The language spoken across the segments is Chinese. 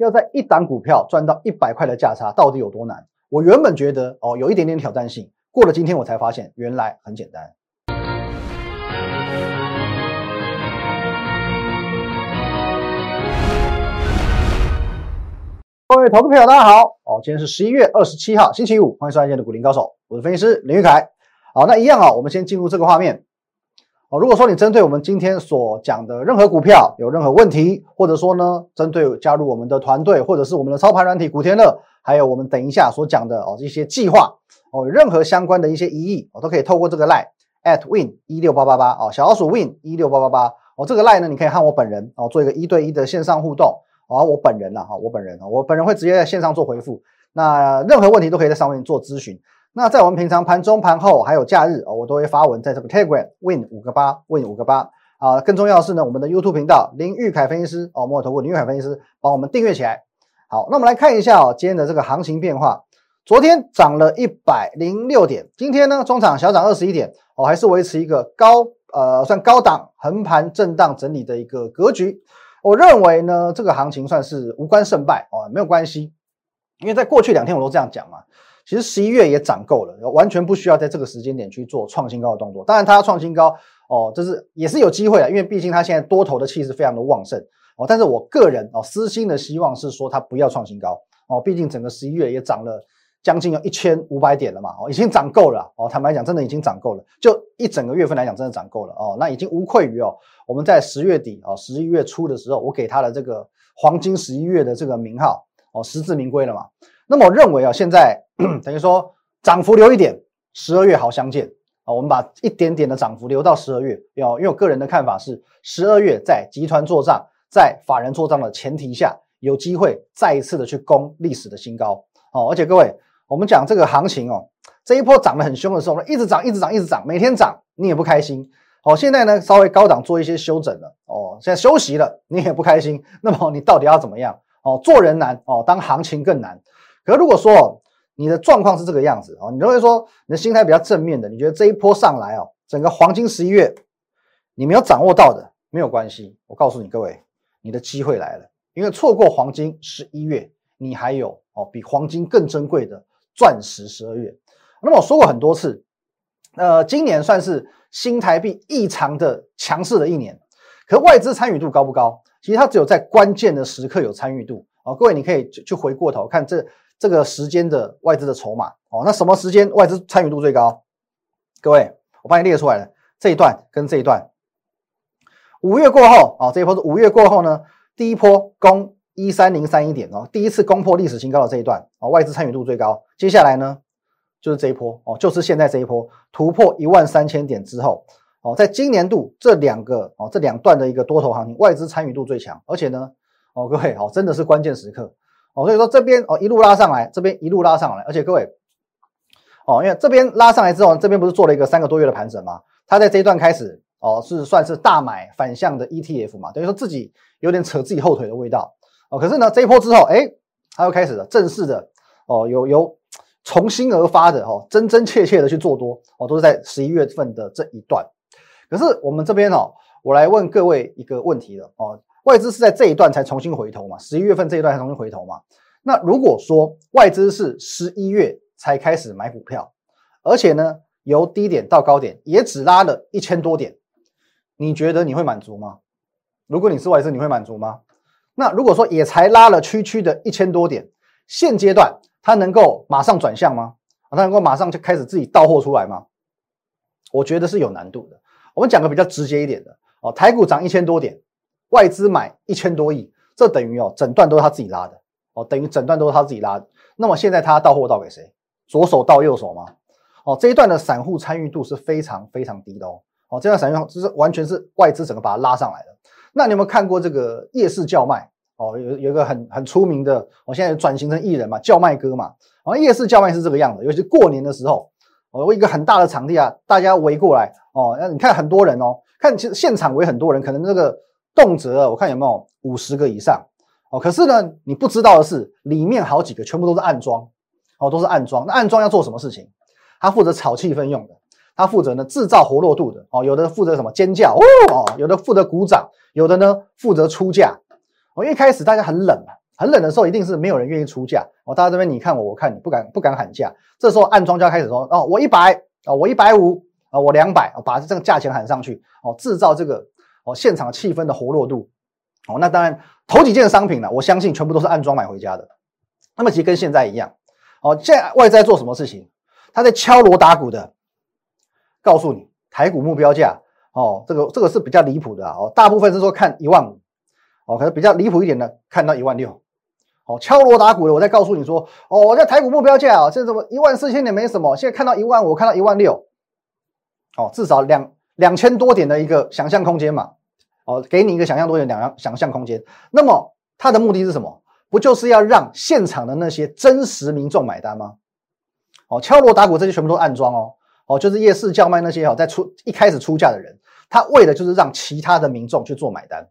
要在一档股票赚到一百块的价差，到底有多难？我原本觉得哦，有一点点挑战性，过了今天我才发现，原来很简单。各位投资朋友，大家好！哦，今天是十一月二十七号，星期五，欢迎收看今天的股林高手，我是分析师林玉凯。好，那一样啊，我们先进入这个画面。哦，如果说你针对我们今天所讲的任何股票有任何问题，或者说呢，针对加入我们的团队，或者是我们的操盘软体古天乐，还有我们等一下所讲的哦一些计划哦，任何相关的一些疑义，我都可以透过这个 line at win 一六八八八哦，小老鼠 win 一六八八八哦，这个 line 呢，你可以和我本人哦做一个一对一的线上互动哦，我本人呐哈，我本人啊，我本人会直接在线上做回复，那任何问题都可以在上面做咨询。那在我们平常盘中、盘后还有假日哦，我都会发文在这个 Telegram Win 五个八 Win 五个八啊。更重要的是呢，我们的 YouTube 频道林玉凯分析师哦，摩尔投顾林玉凯分析师帮我们订阅起来。好，那我们来看一下哦，今天的这个行情变化。昨天涨了一百零六点，今天呢中场小涨二十一点哦，还是维持一个高呃算高档横盘震荡整理的一个格局。我认为呢，这个行情算是无关胜败哦，没有关系，因为在过去两天我都这样讲嘛。其实十一月也涨够了，完全不需要在这个时间点去做创新高的动作。当然，它要创新高哦，这是也是有机会的，因为毕竟它现在多头的气势非常的旺盛哦。但是我个人哦，私心的希望是说它不要创新高哦，毕竟整个十一月也涨了将近有一千五百点了嘛，哦，已经涨够了哦。坦白讲，真的已经涨够了，就一整个月份来讲，真的涨够了哦。那已经无愧于哦，我们在十月底哦，十一月初的时候，我给它的这个黄金十一月的这个名号哦，实至名归了嘛。那么我认为啊，现在 等于说涨幅留一点，十二月好相见啊。我们把一点点的涨幅留到十二月，要因为我个人的看法是，十二月在集团做账、在法人做账的前提下，有机会再一次的去攻历史的新高哦。而且各位，我们讲这个行情哦，这一波涨得很凶的时候，一直涨、一直涨、一直涨，每天涨，你也不开心哦。现在呢，稍微高档做一些休整了哦，现在休息了，你也不开心。那么你到底要怎么样哦？做人难哦，当行情更难。可如果说你的状况是这个样子哦，你认为说你的心态比较正面的，你觉得这一波上来哦，整个黄金十一月你没有掌握到的没有关系，我告诉你各位，你的机会来了，因为错过黄金十一月，你还有哦比黄金更珍贵的钻石十二月。那么我说过很多次，呃，今年算是新台币异常的强势的一年，可外资参与度高不高？其实它只有在关键的时刻有参与度哦。各位你可以去回过头看这。这个时间的外资的筹码哦，那什么时间外资参与度最高？各位，我帮你列出来了，这一段跟这一段，五月过后啊，这一波是五月过后呢，第一波攻一三零三一点哦，第一次攻破历史新高的这一段啊，外资参与度最高。接下来呢，就是这一波哦，就是现在这一波突破一万三千点之后哦，在今年度这两个哦这两段的一个多头行情，外资参与度最强，而且呢哦，各位哦，真的是关键时刻。哦，所以说这边哦一路拉上来，这边一路拉上来，而且各位哦，因为这边拉上来之后，这边不是做了一个三个多月的盘整吗？它在这一段开始哦，是算是大买反向的 ETF 嘛，等于说自己有点扯自己后腿的味道哦。可是呢，这一波之后，哎，它又开始了正式的哦，有有重新而发的哦，真真切切的去做多哦，都是在十一月份的这一段。可是我们这边哦，我来问各位一个问题了哦。外资是在这一段才重新回头嘛？十一月份这一段才重新回头嘛？那如果说外资是十一月才开始买股票，而且呢由低点到高点也只拉了一千多点，你觉得你会满足吗？如果你是外资，你会满足吗？那如果说也才拉了区区的一千多点，现阶段它能够马上转向吗？它能够马上就开始自己到货出来吗？我觉得是有难度的。我们讲个比较直接一点的哦，台股涨一千多点。外资买一千多亿，这等于哦，整段都是他自己拉的哦，等于整段都是他自己拉的。那么现在他到货到给谁？左手到右手吗？哦，这一段的散户参与度是非常非常低的哦。哦，这段散户就是完全是外资整个把它拉上来的。那你有没有看过这个夜市叫卖？哦，有有一个很很出名的，我现在转型成艺人嘛，叫卖哥嘛。然哦，夜市叫卖是这个样子，尤其过年的时候，哦，一个很大的场地啊，大家围过来哦，那你看很多人哦，看其实现场围很多人，可能这个。动辄我看有没有五十个以上哦，可是呢，你不知道的是，里面好几个全部都是暗装哦，都是暗装。那暗装要做什么事情？他负责炒气氛用的，他负责呢制造活络度的哦。有的负责什么尖叫哦，有的负责鼓掌，有的呢负责出价。哦，一开始大家很冷嘛，很冷的时候，一定是没有人愿意出价哦。大家这边你看我，我看你，不敢不敢喊价。这时候暗装就要开始说哦，我一百啊，我一百五啊，我两百，把这个价钱喊上去哦，制造这个哦现场气氛的活络度哦。那当然头几件商品呢，我相信全部都是暗装买回家的。那么其实跟现在一样哦，现在外在做什么事情？他在敲锣打鼓的告诉你台股目标价哦，这个这个是比较离谱的哦，大部分是说看一万五哦，可能比较离谱一点的看到一万六哦，敲锣打鼓的我再告诉你说哦，我在台股目标价啊，这怎么一万四千点没什么，现在看到一万五，看到一万六哦，至少两两千多点的一个想象空间嘛哦，给你一个想象多点两样想象空间，那么它的目的是什么？不就是要让现场的那些真实民众买单吗？哦，敲锣打鼓这些全部都暗装哦，哦，就是夜市叫卖那些哦，在出一开始出价的人，他为的就是让其他的民众去做买单，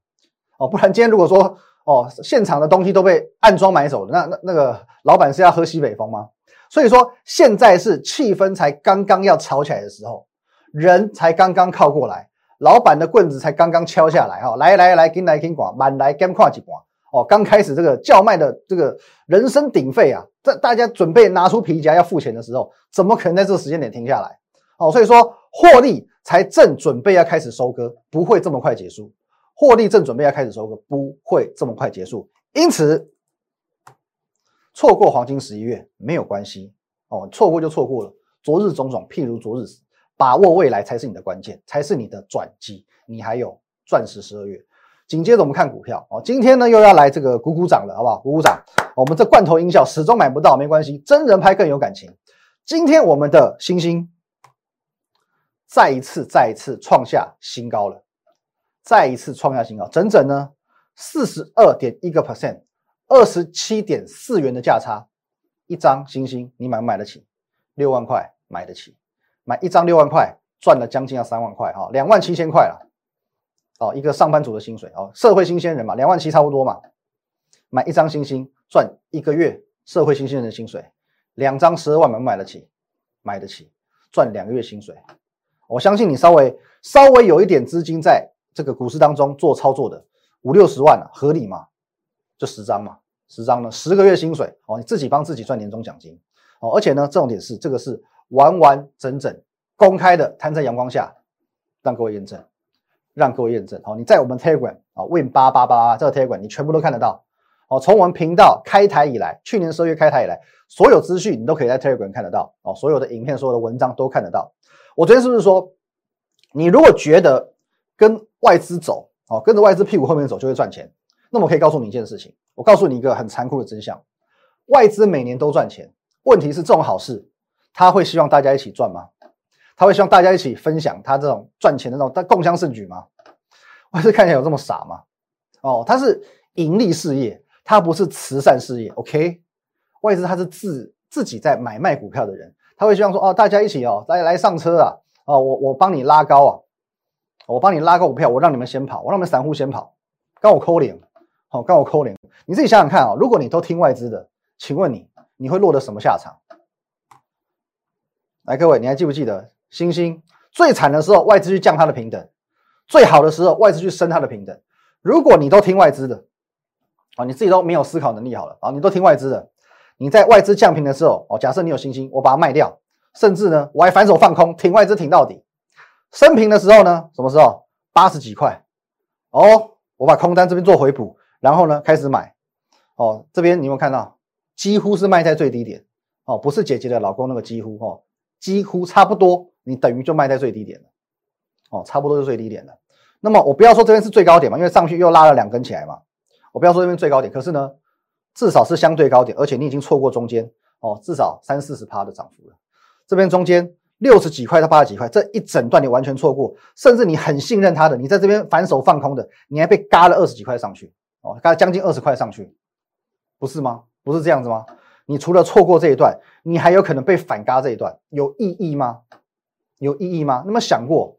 哦，不然今天如果说哦，现场的东西都被暗装买走了，那那那个老板是要喝西北风吗？所以说现在是气氛才刚刚要吵起来的时候，人才刚刚靠过来，老板的棍子才刚刚敲下来哈，来来来，跟来跟广，满来跟跨几广。哦，刚开始这个叫卖的这个人声鼎沸啊，在大家准备拿出皮夹要付钱的时候，怎么可能在这个时间点停下来？哦，所以说获利才正准备要开始收割，不会这么快结束。获利正准备要开始收割，不会这么快结束。因此，错过黄金十一月没有关系哦，错过就错过了。昨日种种，譬如昨日死，把握未来才是你的关键，才是你的转机。你还有钻石十二月。紧接着我们看股票哦，今天呢又要来这个鼓鼓掌了，好不好？鼓鼓掌。我们这罐头音效始终买不到，没关系，真人拍更有感情。今天我们的星星再一次、再一次创下新高了，再一次创下新高，整整呢四十二点一个 percent，二十七点四元的价差，一张星星你买不买得起？六万块买得起，买一张六万块赚了将近要三万块哈，两万七千块了。哦，一个上班族的薪水哦，社会新鲜人嘛，两万七差不多嘛。买一张星星赚一个月社会新鲜人的薪水，两张十二万买不买得起？买得起，赚两个月薪水。我相信你稍微稍微有一点资金在这个股市当中做操作的五六十万合理吗？就十张嘛，十张呢，十个月薪水哦，你自己帮自己赚年终奖金哦。而且呢，重点是这个是完完整整公开的摊在阳光下，让各位验证。让各位验证，好，你在我们 Telegram 啊，Win 八八八这个 Telegram 你全部都看得到，哦，从我们频道开台以来，去年十二月开台以来，所有资讯你都可以在 Telegram 看得到，哦，所有的影片、所有的文章都看得到。我昨天是不是说，你如果觉得跟外资走，哦，跟着外资屁股后面走就会赚钱，那么我可以告诉你一件事情，我告诉你一个很残酷的真相，外资每年都赚钱，问题是这种好事，他会希望大家一起赚吗？他会希望大家一起分享他这种赚钱的那种，但共襄盛举吗？外资看起来有这么傻吗？哦，他是盈利事业，他不是慈善事业。OK，外资他是自自己在买卖股票的人，他会希望说哦，大家一起哦，来来上车啊，哦，我我帮你拉高啊，我帮你拉高股票，我让你们先跑，我让你们散户先跑，跟我扣零，好，跟我扣零，你自己想想看啊，如果你都听外资的，请问你你会落得什么下场？来，各位，你还记不记得？星星最惨的时候，外资去降它的平等；最好的时候，外资去升它的平等。如果你都听外资的，啊，你自己都没有思考能力好了啊，你都听外资的，你在外资降平的时候，哦，假设你有星星，我把它卖掉，甚至呢，我还反手放空，挺外资挺到底。升平的时候呢，什么时候？八十几块，哦，我把空单这边做回补，然后呢，开始买。哦，这边你有没有看到？几乎是卖在最低点，哦，不是姐姐的老公那个几乎，哦，几乎差不多。你等于就卖在最低点了，哦，差不多是最低点了。那么我不要说这边是最高点嘛，因为上去又拉了两根起来嘛。我不要说这边最高点，可是呢，至少是相对高点，而且你已经错过中间哦，至少三四十趴的涨幅了。这边中间六十几块到八十几块，这一整段你完全错过，甚至你很信任它的，你在这边反手放空的，你还被嘎了二十几块上去哦，嘎将近二十块上去，不是吗？不是这样子吗？你除了错过这一段，你还有可能被反嘎这一段，有意义吗？有意义吗？那么想过，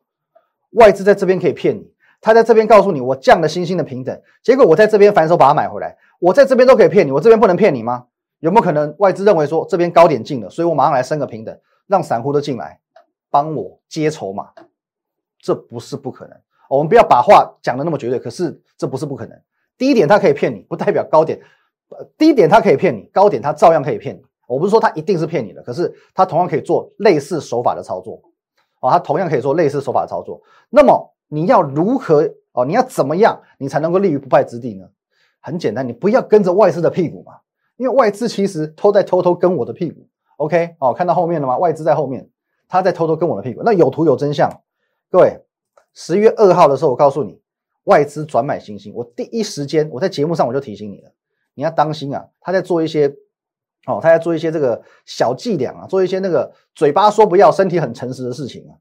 外资在这边可以骗你，他在这边告诉你我降了星星的平等，结果我在这边反手把它买回来，我在这边都可以骗你，我这边不能骗你吗？有没有可能外资认为说这边高点进了，所以我马上来升个平等，让散户都进来帮我接筹码？这不是不可能，我们不要把话讲的那么绝对，可是这不是不可能。第一点，他可以骗你，不代表高点，低点它可以骗你，高点它照样可以骗你。我不是说它一定是骗你的，可是它同样可以做类似手法的操作，哦，它同样可以做类似手法的操作。那么你要如何哦？你要怎么样，你才能够立于不败之地呢？很简单，你不要跟着外资的屁股嘛，因为外资其实都在偷偷跟我的屁股。OK，哦，看到后面了吗？外资在后面，他在偷偷跟我的屁股。那有图有真相，各位，十月二号的时候，我告诉你，外资转买新兴，我第一时间我在节目上我就提醒你了，你要当心啊，他在做一些。哦，他在做一些这个小伎俩啊，做一些那个嘴巴说不要，身体很诚实的事情啊。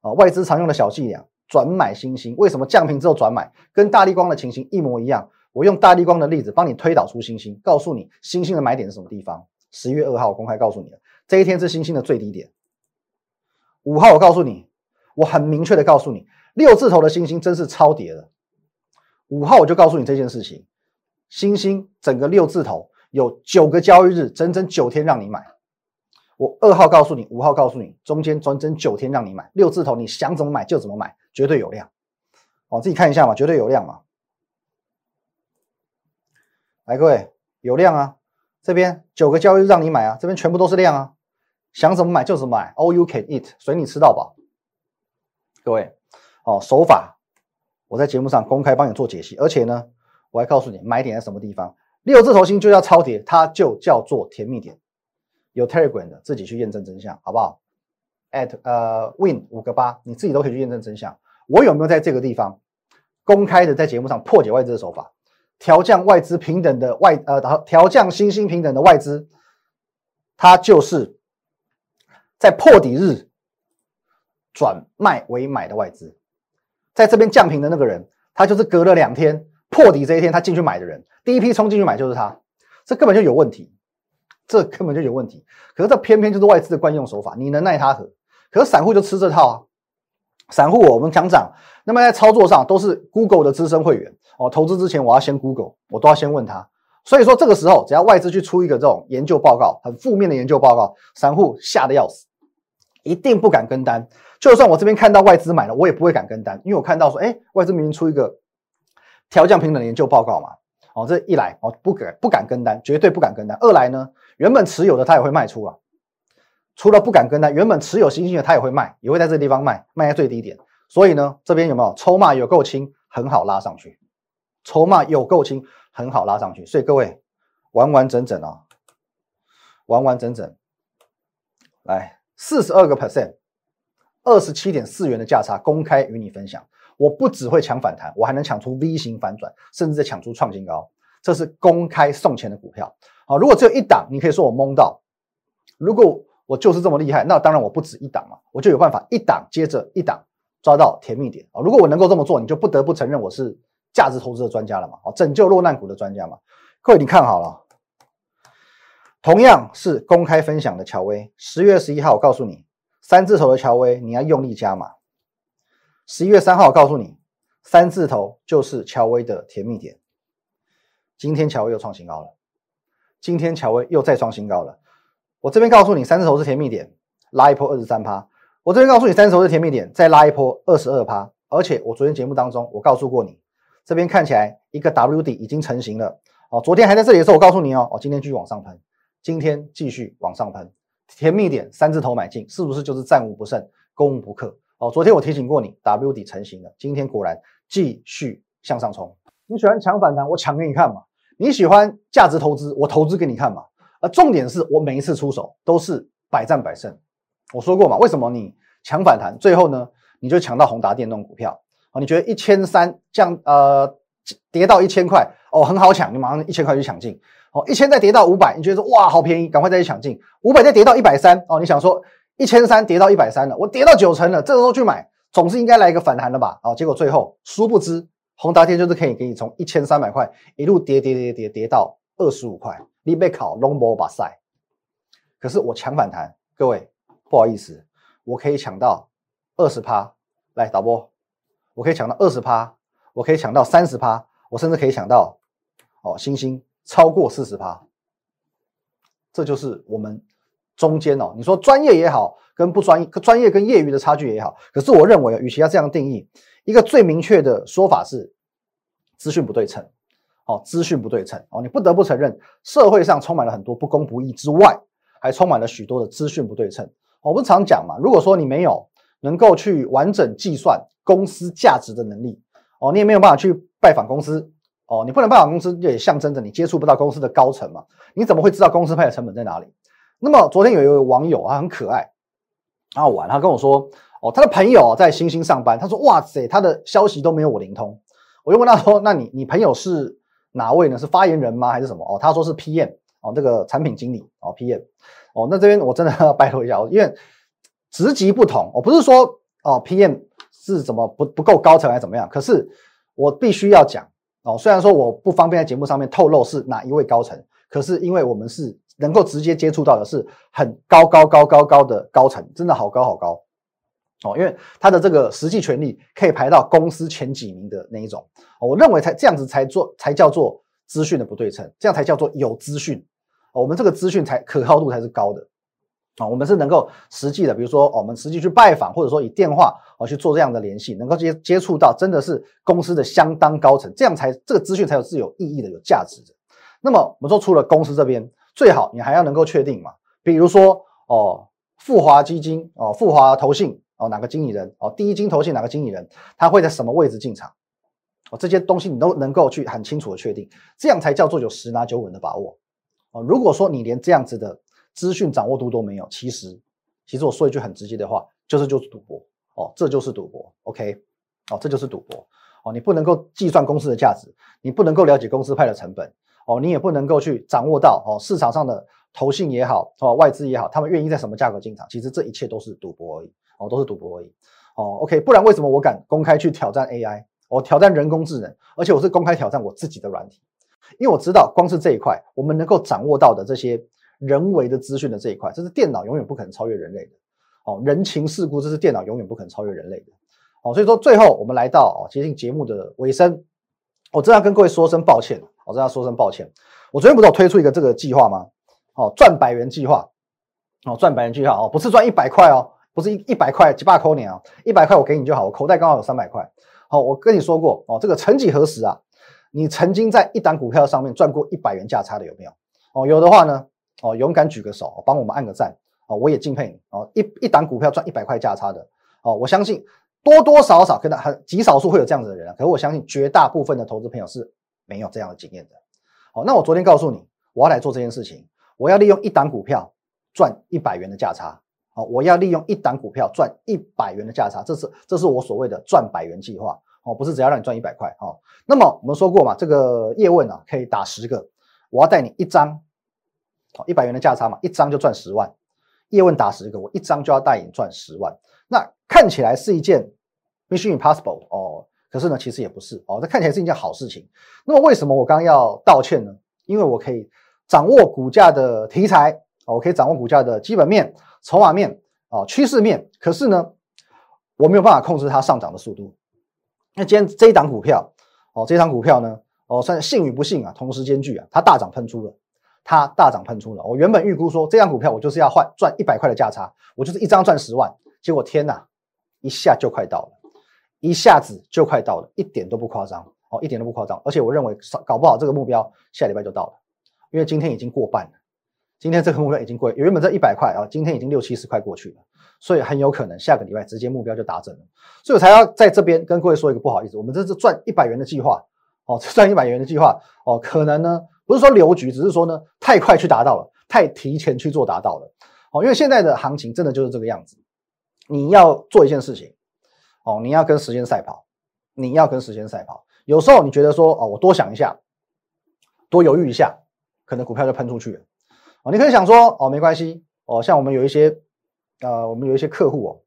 啊，外资常用的小伎俩，转买新星，为什么降频之后转买，跟大力光的情形一模一样？我用大力光的例子帮你推导出新星，告诉你新星的买点是什么地方。十一月二号我公开告诉你了，这一天是新星的最低点。五号我告诉你，我很明确的告诉你，六字头的新星真是超跌了。五号我就告诉你这件事情，星星整个六字头。有九个交易日，整整九天让你买。我二号告诉你，五号告诉你，中间整整九天让你买六字头，你想怎么买就怎么买，绝对有量。哦，自己看一下嘛，绝对有量嘛。来，各位有量啊，这边九个交易日让你买啊，这边全部都是量啊，想怎么买就怎么买，All you can eat，随你吃到饱。各位，哦，手法我在节目上公开帮你做解析，而且呢，我还告诉你买点在什么地方。六字头星就叫超跌，它就叫做甜蜜点。有 Telegram 的自己去验证真相，好不好？at 呃 win 五个八，你自己都可以去验证真相。我有没有在这个地方公开的在节目上破解外资的手法，调降外资平等的外呃然后调降新兴平等的外资，它就是在破底日转卖为买的外资，在这边降平的那个人，他就是隔了两天破底这一天他进去买的人。第一批冲进去买就是他，这根本就有问题，这根本就有问题。可是这偏偏就是外资的惯用手法，你能奈他何？可是散户就吃这套啊！散户我们讲涨，那么在操作上都是 Google 的资深会员哦。投资之前我要先 Google，我都要先问他。所以说这个时候，只要外资去出一个这种研究报告，很负面的研究报告，散户吓得要死，一定不敢跟单。就算我这边看到外资买了，我也不会敢跟单，因为我看到说，哎，外资明明出一个调降平等的研究报告嘛。哦，这一来哦，不敢不敢跟单，绝对不敢跟单。二来呢，原本持有的他也会卖出啊。除了不敢跟单，原本持有新兴的他也会卖，也会在这个地方卖，卖在最低点。所以呢，这边有没有筹码有够轻，很好拉上去。筹码有够轻，很好拉上去。所以各位完完整整啊，完完整整，来四十二个 percent，二十七点四元的价差，公开与你分享。我不只会抢反弹，我还能抢出 V 型反转，甚至抢出创新高。这是公开送钱的股票。好，如果只有一档，你可以说我蒙到；如果我就是这么厉害，那当然我不止一档嘛，我就有办法一档接着一档抓到甜蜜点啊。如果我能够这么做，你就不得不承认我是价值投资的专家了嘛，哦，拯救落难股的专家嘛。各位，你看好了，同样是公开分享的乔威，十月十一号，我告诉你，三字头的乔威，你要用力加码。十一月三号，我告诉你，三字头就是乔威的甜蜜点。今天乔威又创新高了，今天乔威又再创新高了。我这边告诉你，三字头是甜蜜点，拉一波二十三趴。我这边告诉你，三字头是甜蜜点，再拉一波二十二趴。而且我昨天节目当中，我告诉过你，这边看起来一个 W 底已经成型了。哦，昨天还在这里的时候，我告诉你哦，哦，今天继续往上喷，今天继续往上喷，甜蜜点三字头买进，是不是就是战无不胜，攻无不克？哦，昨天我提醒过你，W 底成型了，今天果然继续向上冲。你喜欢抢反弹，我抢给你看嘛；你喜欢价值投资，我投资给你看嘛。而重点是我每一次出手都是百战百胜。我说过嘛，为什么你抢反弹，最后呢，你就抢到宏达电动股票啊？你觉得一千三降呃跌到一千块哦，很好抢，你马上一千块就抢进。哦，一千再跌到五百，你觉得说哇好便宜，赶快再去抢进。五百再跌到一百三哦，你想说。一千三跌到一百三了，我跌到九成了，这时候去买，总是应该来一个反弹的吧？哦，结果最后殊不知，宏达电就是可以给你从一千三百块一路跌跌跌跌跌到二十五块，你被考 long ball 把赛。可是我抢反弹，各位不好意思，我可以抢到二十趴，来导播，我可以抢到二十趴，我可以抢到三十趴，我甚至可以抢到哦，星星超过四十趴，这就是我们。中间哦，你说专业也好，跟不专业、专业跟业余的差距也好，可是我认为，与其要这样定义，一个最明确的说法是资讯不对称。哦，资讯不对称哦，你不得不承认，社会上充满了很多不公不义之外，还充满了许多的资讯不对称。我们常讲嘛，如果说你没有能够去完整计算公司价值的能力，哦，你也没有办法去拜访公司，哦，你不能拜访公司，也象征着你接触不到公司的高层嘛，你怎么会知道公司派的成本在哪里？那么昨天有一位网友啊，很可爱，很好玩，他跟我说，哦，他的朋友在星星上班，他说，哇塞，他的消息都没有我灵通。我就问他说，那你你朋友是哪位呢？是发言人吗？还是什么？哦，他说是 PM，哦，这个产品经理，哦，PM，哦，那这边我真的 要拜托一下，因为职级不同，我不是说哦，PM 是怎么不不够高层还是怎么样，可是我必须要讲，哦，虽然说我不方便在节目上面透露是哪一位高层，可是因为我们是能够直接接触到的是很高高高高高的高层，真的好高好高。哦，因为他的这个实际权力可以排到公司前几名的那一种，我认为才这样子才做才叫做资讯的不对称，这样才叫做有资讯，我们这个资讯才可靠度才是高的，啊，我们是能够实际的，比如说我们实际去拜访，或者说以电话哦去做这样的联系，能够接接触到真的是公司的相当高层，这样才这个资讯才有是有意义的、有价值的。那么我们说除了公司这边，最好你还要能够确定嘛，比如说哦富华基金哦富华投信。哦，哪个经理人？哦，第一金投信哪个经理人？他会在什么位置进场？哦，这些东西你都能够去很清楚的确定，这样才叫做有十拿九稳的把握。哦，如果说你连这样子的资讯掌握度都没有，其实，其实我说一句很直接的话，就是就是赌博。哦，这就是赌博。OK，哦，这就是赌博。哦，你不能够计算公司的价值，你不能够了解公司派的成本。哦，你也不能够去掌握到哦市场上的投信也好，哦外资也好，他们愿意在什么价格进场？其实这一切都是赌博而已。哦，都是赌博而已。哦，OK，不然为什么我敢公开去挑战 AI？我挑战人工智能，而且我是公开挑战我自己的软体，因为我知道光是这一块，我们能够掌握到的这些人为的资讯的这一块，这是电脑永远不可能超越人类的。哦，人情世故，这是电脑永远不可能超越人类的。哦，所以说最后我们来到哦接近节目的尾声，我真要跟各位说声抱歉，我真要说声抱歉。我昨天不是有推出一个这个计划吗？哦，赚百元计划。哦，赚百元计划哦，不是赚一百块哦。不是一一百块几百扣你啊，一百块我给你就好，我口袋刚好有三百块。好，我跟你说过哦，这个曾几何时啊，你曾经在一档股票上面赚过一百元价差的有没有？哦，有的话呢，哦，勇敢举个手，帮我们按个赞。哦，我也敬佩你。哦，一一档股票赚一百块价差的，哦，我相信多多少少可能很极少数会有这样子的人啊，可是我相信绝大部分的投资朋友是没有这样的经验的。好，那我昨天告诉你，我要来做这件事情，我要利用一档股票赚一百元的价差。好，我要利用一档股票赚一百元的价差，这是这是我所谓的赚百元计划哦，不是只要让你赚一百块哦。那么我们说过嘛，这个叶问啊可以打十个，我要带你一张，好一百元的价差嘛，一张就赚十万。叶问打十个，我一张就要带你赚十万。那看起来是一件 mission impossible 哦，可是呢其实也不是哦，这看起来是一件好事情。那么为什么我刚要道歉呢？因为我可以掌握股价的题材，我可以掌握股价的基本面。筹码面啊，趋势面，可是呢，我没有办法控制它上涨的速度。那今天这一档股票，哦，这一档股票呢，哦，算是幸与不幸啊，同时兼具啊，它大涨喷出了，它大涨喷出了。我原本预估说，这张股票我就是要换赚一百块的价差，我就是一张赚十万，结果天哪，一下就快到了，一下子就快到了，一点都不夸张哦，一点都不夸张。而且我认为，搞不好这个目标下礼拜就到了，因为今天已经过半了。今天这个目标已经过，原本这一百块啊，今天已经六七十块过去了，所以很有可能下个礼拜直接目标就达成了，所以我才要在这边跟各位说一个不好意思，我们这是赚一百元的计划哦，赚一百元的计划哦，可能呢不是说留局，只是说呢太快去达到了，太提前去做达到了哦，因为现在的行情真的就是这个样子，你要做一件事情哦，你要跟时间赛跑，你要跟时间赛跑，有时候你觉得说哦，我多想一下，多犹豫一下，可能股票就喷出去了。哦，你可以想说，哦，没关系，哦，像我们有一些，呃，我们有一些客户哦，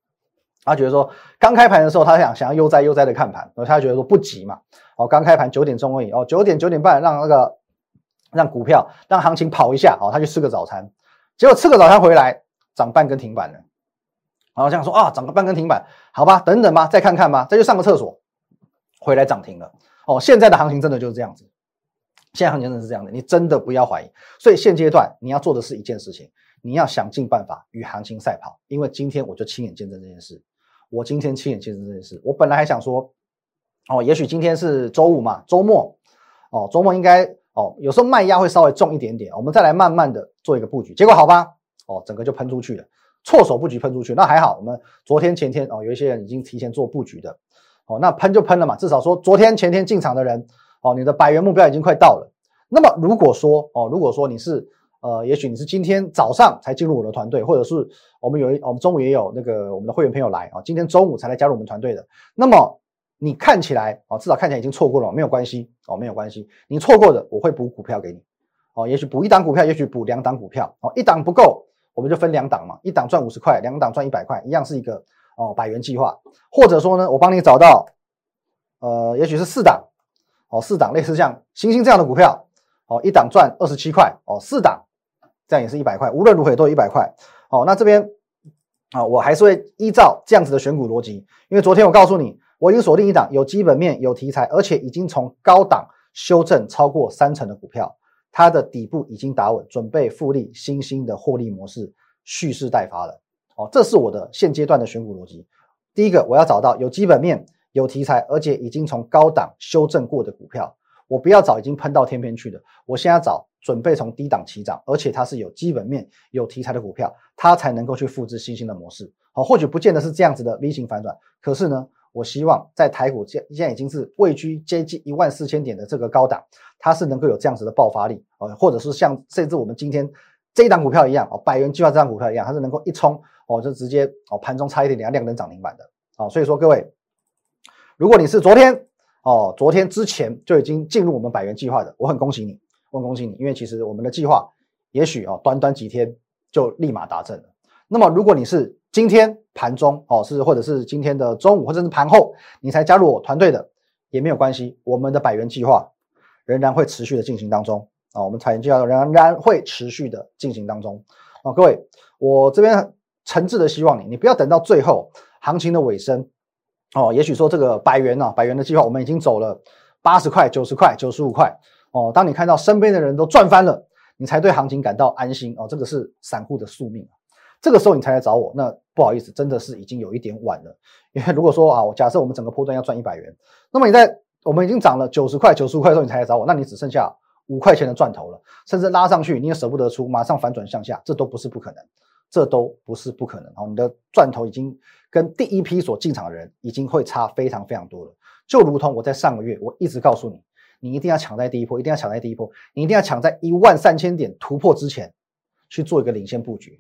他觉得说，刚开盘的时候，他想想要悠哉悠哉的看盘，然后他觉得说不急嘛，哦，刚开盘九点钟而已，哦，九点九点半让那个让股票让行情跑一下，哦，他去吃个早餐，结果吃个早餐回来涨半根停板了，然后这样说啊，涨个半根停板，好吧，等等吧，再看看吧，再去上个厕所，回来涨停了，哦，现在的行情真的就是这样子。现在行情真的是这样的，你真的不要怀疑。所以现阶段你要做的是一件事情，你要想尽办法与行情赛跑。因为今天我就亲眼见证这件事，我今天亲眼见证这件事。我本来还想说，哦，也许今天是周五嘛，周末，哦，周末应该哦，有时候卖压会稍微重一点点，我们再来慢慢的做一个布局，结果好吧，哦，整个就喷出去了，措手不及喷出去，那还好，我们昨天前天哦，有一些人已经提前做布局的，哦，那喷就喷了嘛，至少说昨天前天进场的人，哦，你的百元目标已经快到了。那么如果说哦，如果说你是呃，也许你是今天早上才进入我的团队，或者是我们有一我们中午也有那个我们的会员朋友来啊，今天中午才来加入我们团队的，那么。你看起来哦，至少看起来已经错过了，没有关系哦，没有关系。你错过的，我会补股票给你哦，也许补一档股票，也许补两档股票哦，一档不够，我们就分两档嘛，一档赚五十块，两档赚一百块，一样是一个哦百元计划。或者说呢，我帮你找到呃，也许是四档哦，四档类似像星星这样的股票哦，一档赚二十七块哦，四档这样也是一百块，无论如何也都一百块哦。那这边啊，我还是会依照这样子的选股逻辑，因为昨天我告诉你。我已经锁定一档有基本面、有题材，而且已经从高档修正超过三成的股票，它的底部已经打稳，准备复利新兴的获利模式，蓄势待发了。哦，这是我的现阶段的选股逻辑。第一个，我要找到有基本面、有题材，而且已经从高档修正过的股票。我不要找已经喷到天边去的，我现在找准备从低档起涨，而且它是有基本面、有题材的股票，它才能够去复制新兴的模式。好，或许不见得是这样子的 V 型反转，可是呢？我希望在台股现现在已经是位居接近一万四千点的这个高档，它是能够有这样子的爆发力哦，或者是像甚至我们今天这一档股票一样哦，百元计划这档股票一样，它是能够一冲哦，就直接哦盘中差一点点亮灯涨停板的哦。所以说各位，如果你是昨天哦，昨天之前就已经进入我们百元计划的，我很恭喜你，我很恭喜你，因为其实我们的计划也许哦，短短几天就立马达阵了。那么如果你是今天盘中哦，是或者是今天的中午或者是盘后，你才加入我团队的也没有关系，我们的百元计划仍然会持续的进行当中啊，我们百元计划仍然会持续的进行当中。啊，各位，我这边诚挚的希望你，你不要等到最后行情的尾声哦，也许说这个百元呢，百元的计划我们已经走了八十块、九十块、九十五块哦，当你看到身边的人都赚翻了，你才对行情感到安心哦，这个是散户的宿命啊。这个时候你才来找我，那不好意思，真的是已经有一点晚了。因为如果说啊，假设我们整个波段要赚一百元，那么你在我们已经涨了九十块、九十五块的时候，你才来找我，那你只剩下五块钱的赚头了，甚至拉上去你也舍不得出，马上反转向下，这都不是不可能，这都不是不可能哦。你的赚头已经跟第一批所进场的人已经会差非常非常多了。就如同我在上个月我一直告诉你，你一定要抢在第一波，一定要抢在第一波，你一定要抢在一万三千点突破之前去做一个领先布局。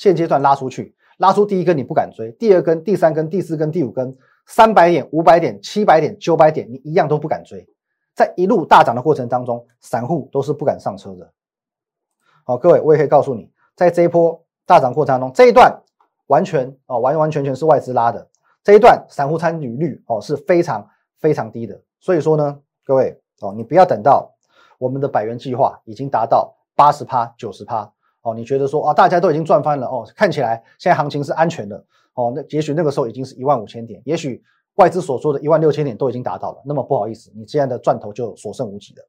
现阶段拉出去，拉出第一根你不敢追，第二根、第三根、第四根、第五根，三百点、五百点、七百点、九百点，你一样都不敢追。在一路大涨的过程当中，散户都是不敢上车的。好，各位，我也可以告诉你，在这一波大涨过程当中，这一段完全哦，完完全全是外资拉的，这一段散户参与率哦是非常非常低的。所以说呢，各位哦，你不要等到我们的百元计划已经达到八十趴、九十趴。哦，你觉得说啊，大家都已经赚翻了哦，看起来现在行情是安全的哦。那也许那个时候已经是一万五千点，也许外资所说的一万六千点都已经达到了。那么不好意思，你这样的赚头就所剩无几了。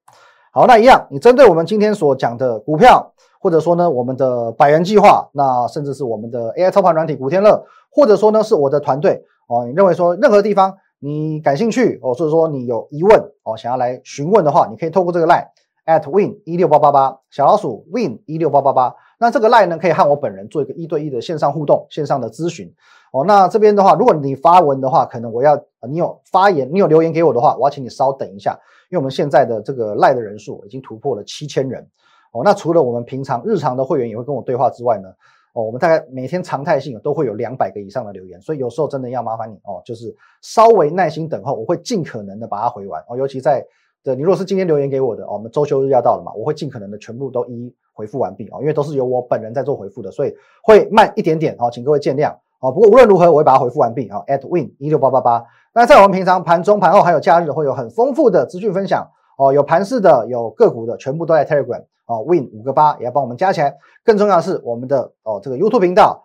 好，那一样，你针对我们今天所讲的股票，或者说呢我们的百元计划，那甚至是我们的 AI 操盘软体古天乐，或者说呢是我的团队哦，你认为说任何地方你感兴趣哦，或者说你有疑问哦，想要来询问的话，你可以透过这个 line。At win 一六八八八小老鼠 win 一六八八八，那这个 line 呢可以和我本人做一个一对一的线上互动、线上的咨询哦。那这边的话，如果你发文的话，可能我要你有发言、你有留言给我的话，我要请你稍等一下，因为我们现在的这个 line 的人数已经突破了七千人哦。那除了我们平常日常的会员也会跟我对话之外呢，哦，我们大概每天常态性都会有两百个以上的留言，所以有时候真的要麻烦你哦，就是稍微耐心等候，我会尽可能的把它回完哦，尤其在。对，你如果是今天留言给我的，我们周休日要到了嘛，我会尽可能的全部都一一回复完毕哦，因为都是由我本人在做回复的，所以会慢一点点哦，请各位见谅哦。不过无论如何，我会把它回复完毕啊。at win 一六八八八，那在我们平常盘中、盘后还有假日会有很丰富的资讯分享哦，有盘式的，有个股的，全部都在 Telegram 哦。win 五个八也要帮我们加起来。更重要的是，我们的哦这个 YouTube 频道。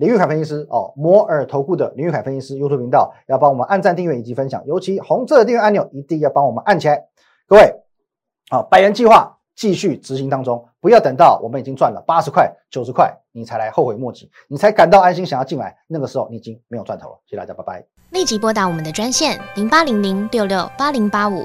林玉凯分析师哦，摩尔投顾的林玉凯分析师 YouTube 频道要帮我们按赞、订阅以及分享，尤其红色的订阅按钮一定要帮我们按起来。各位，好，百元计划继续执行当中，不要等到我们已经赚了八十块、九十块，你才来后悔莫及，你才感到安心想要进来，那个时候你已经没有赚头了。谢谢大家，拜拜。立即拨打我们的专线零八零零六六八零八五。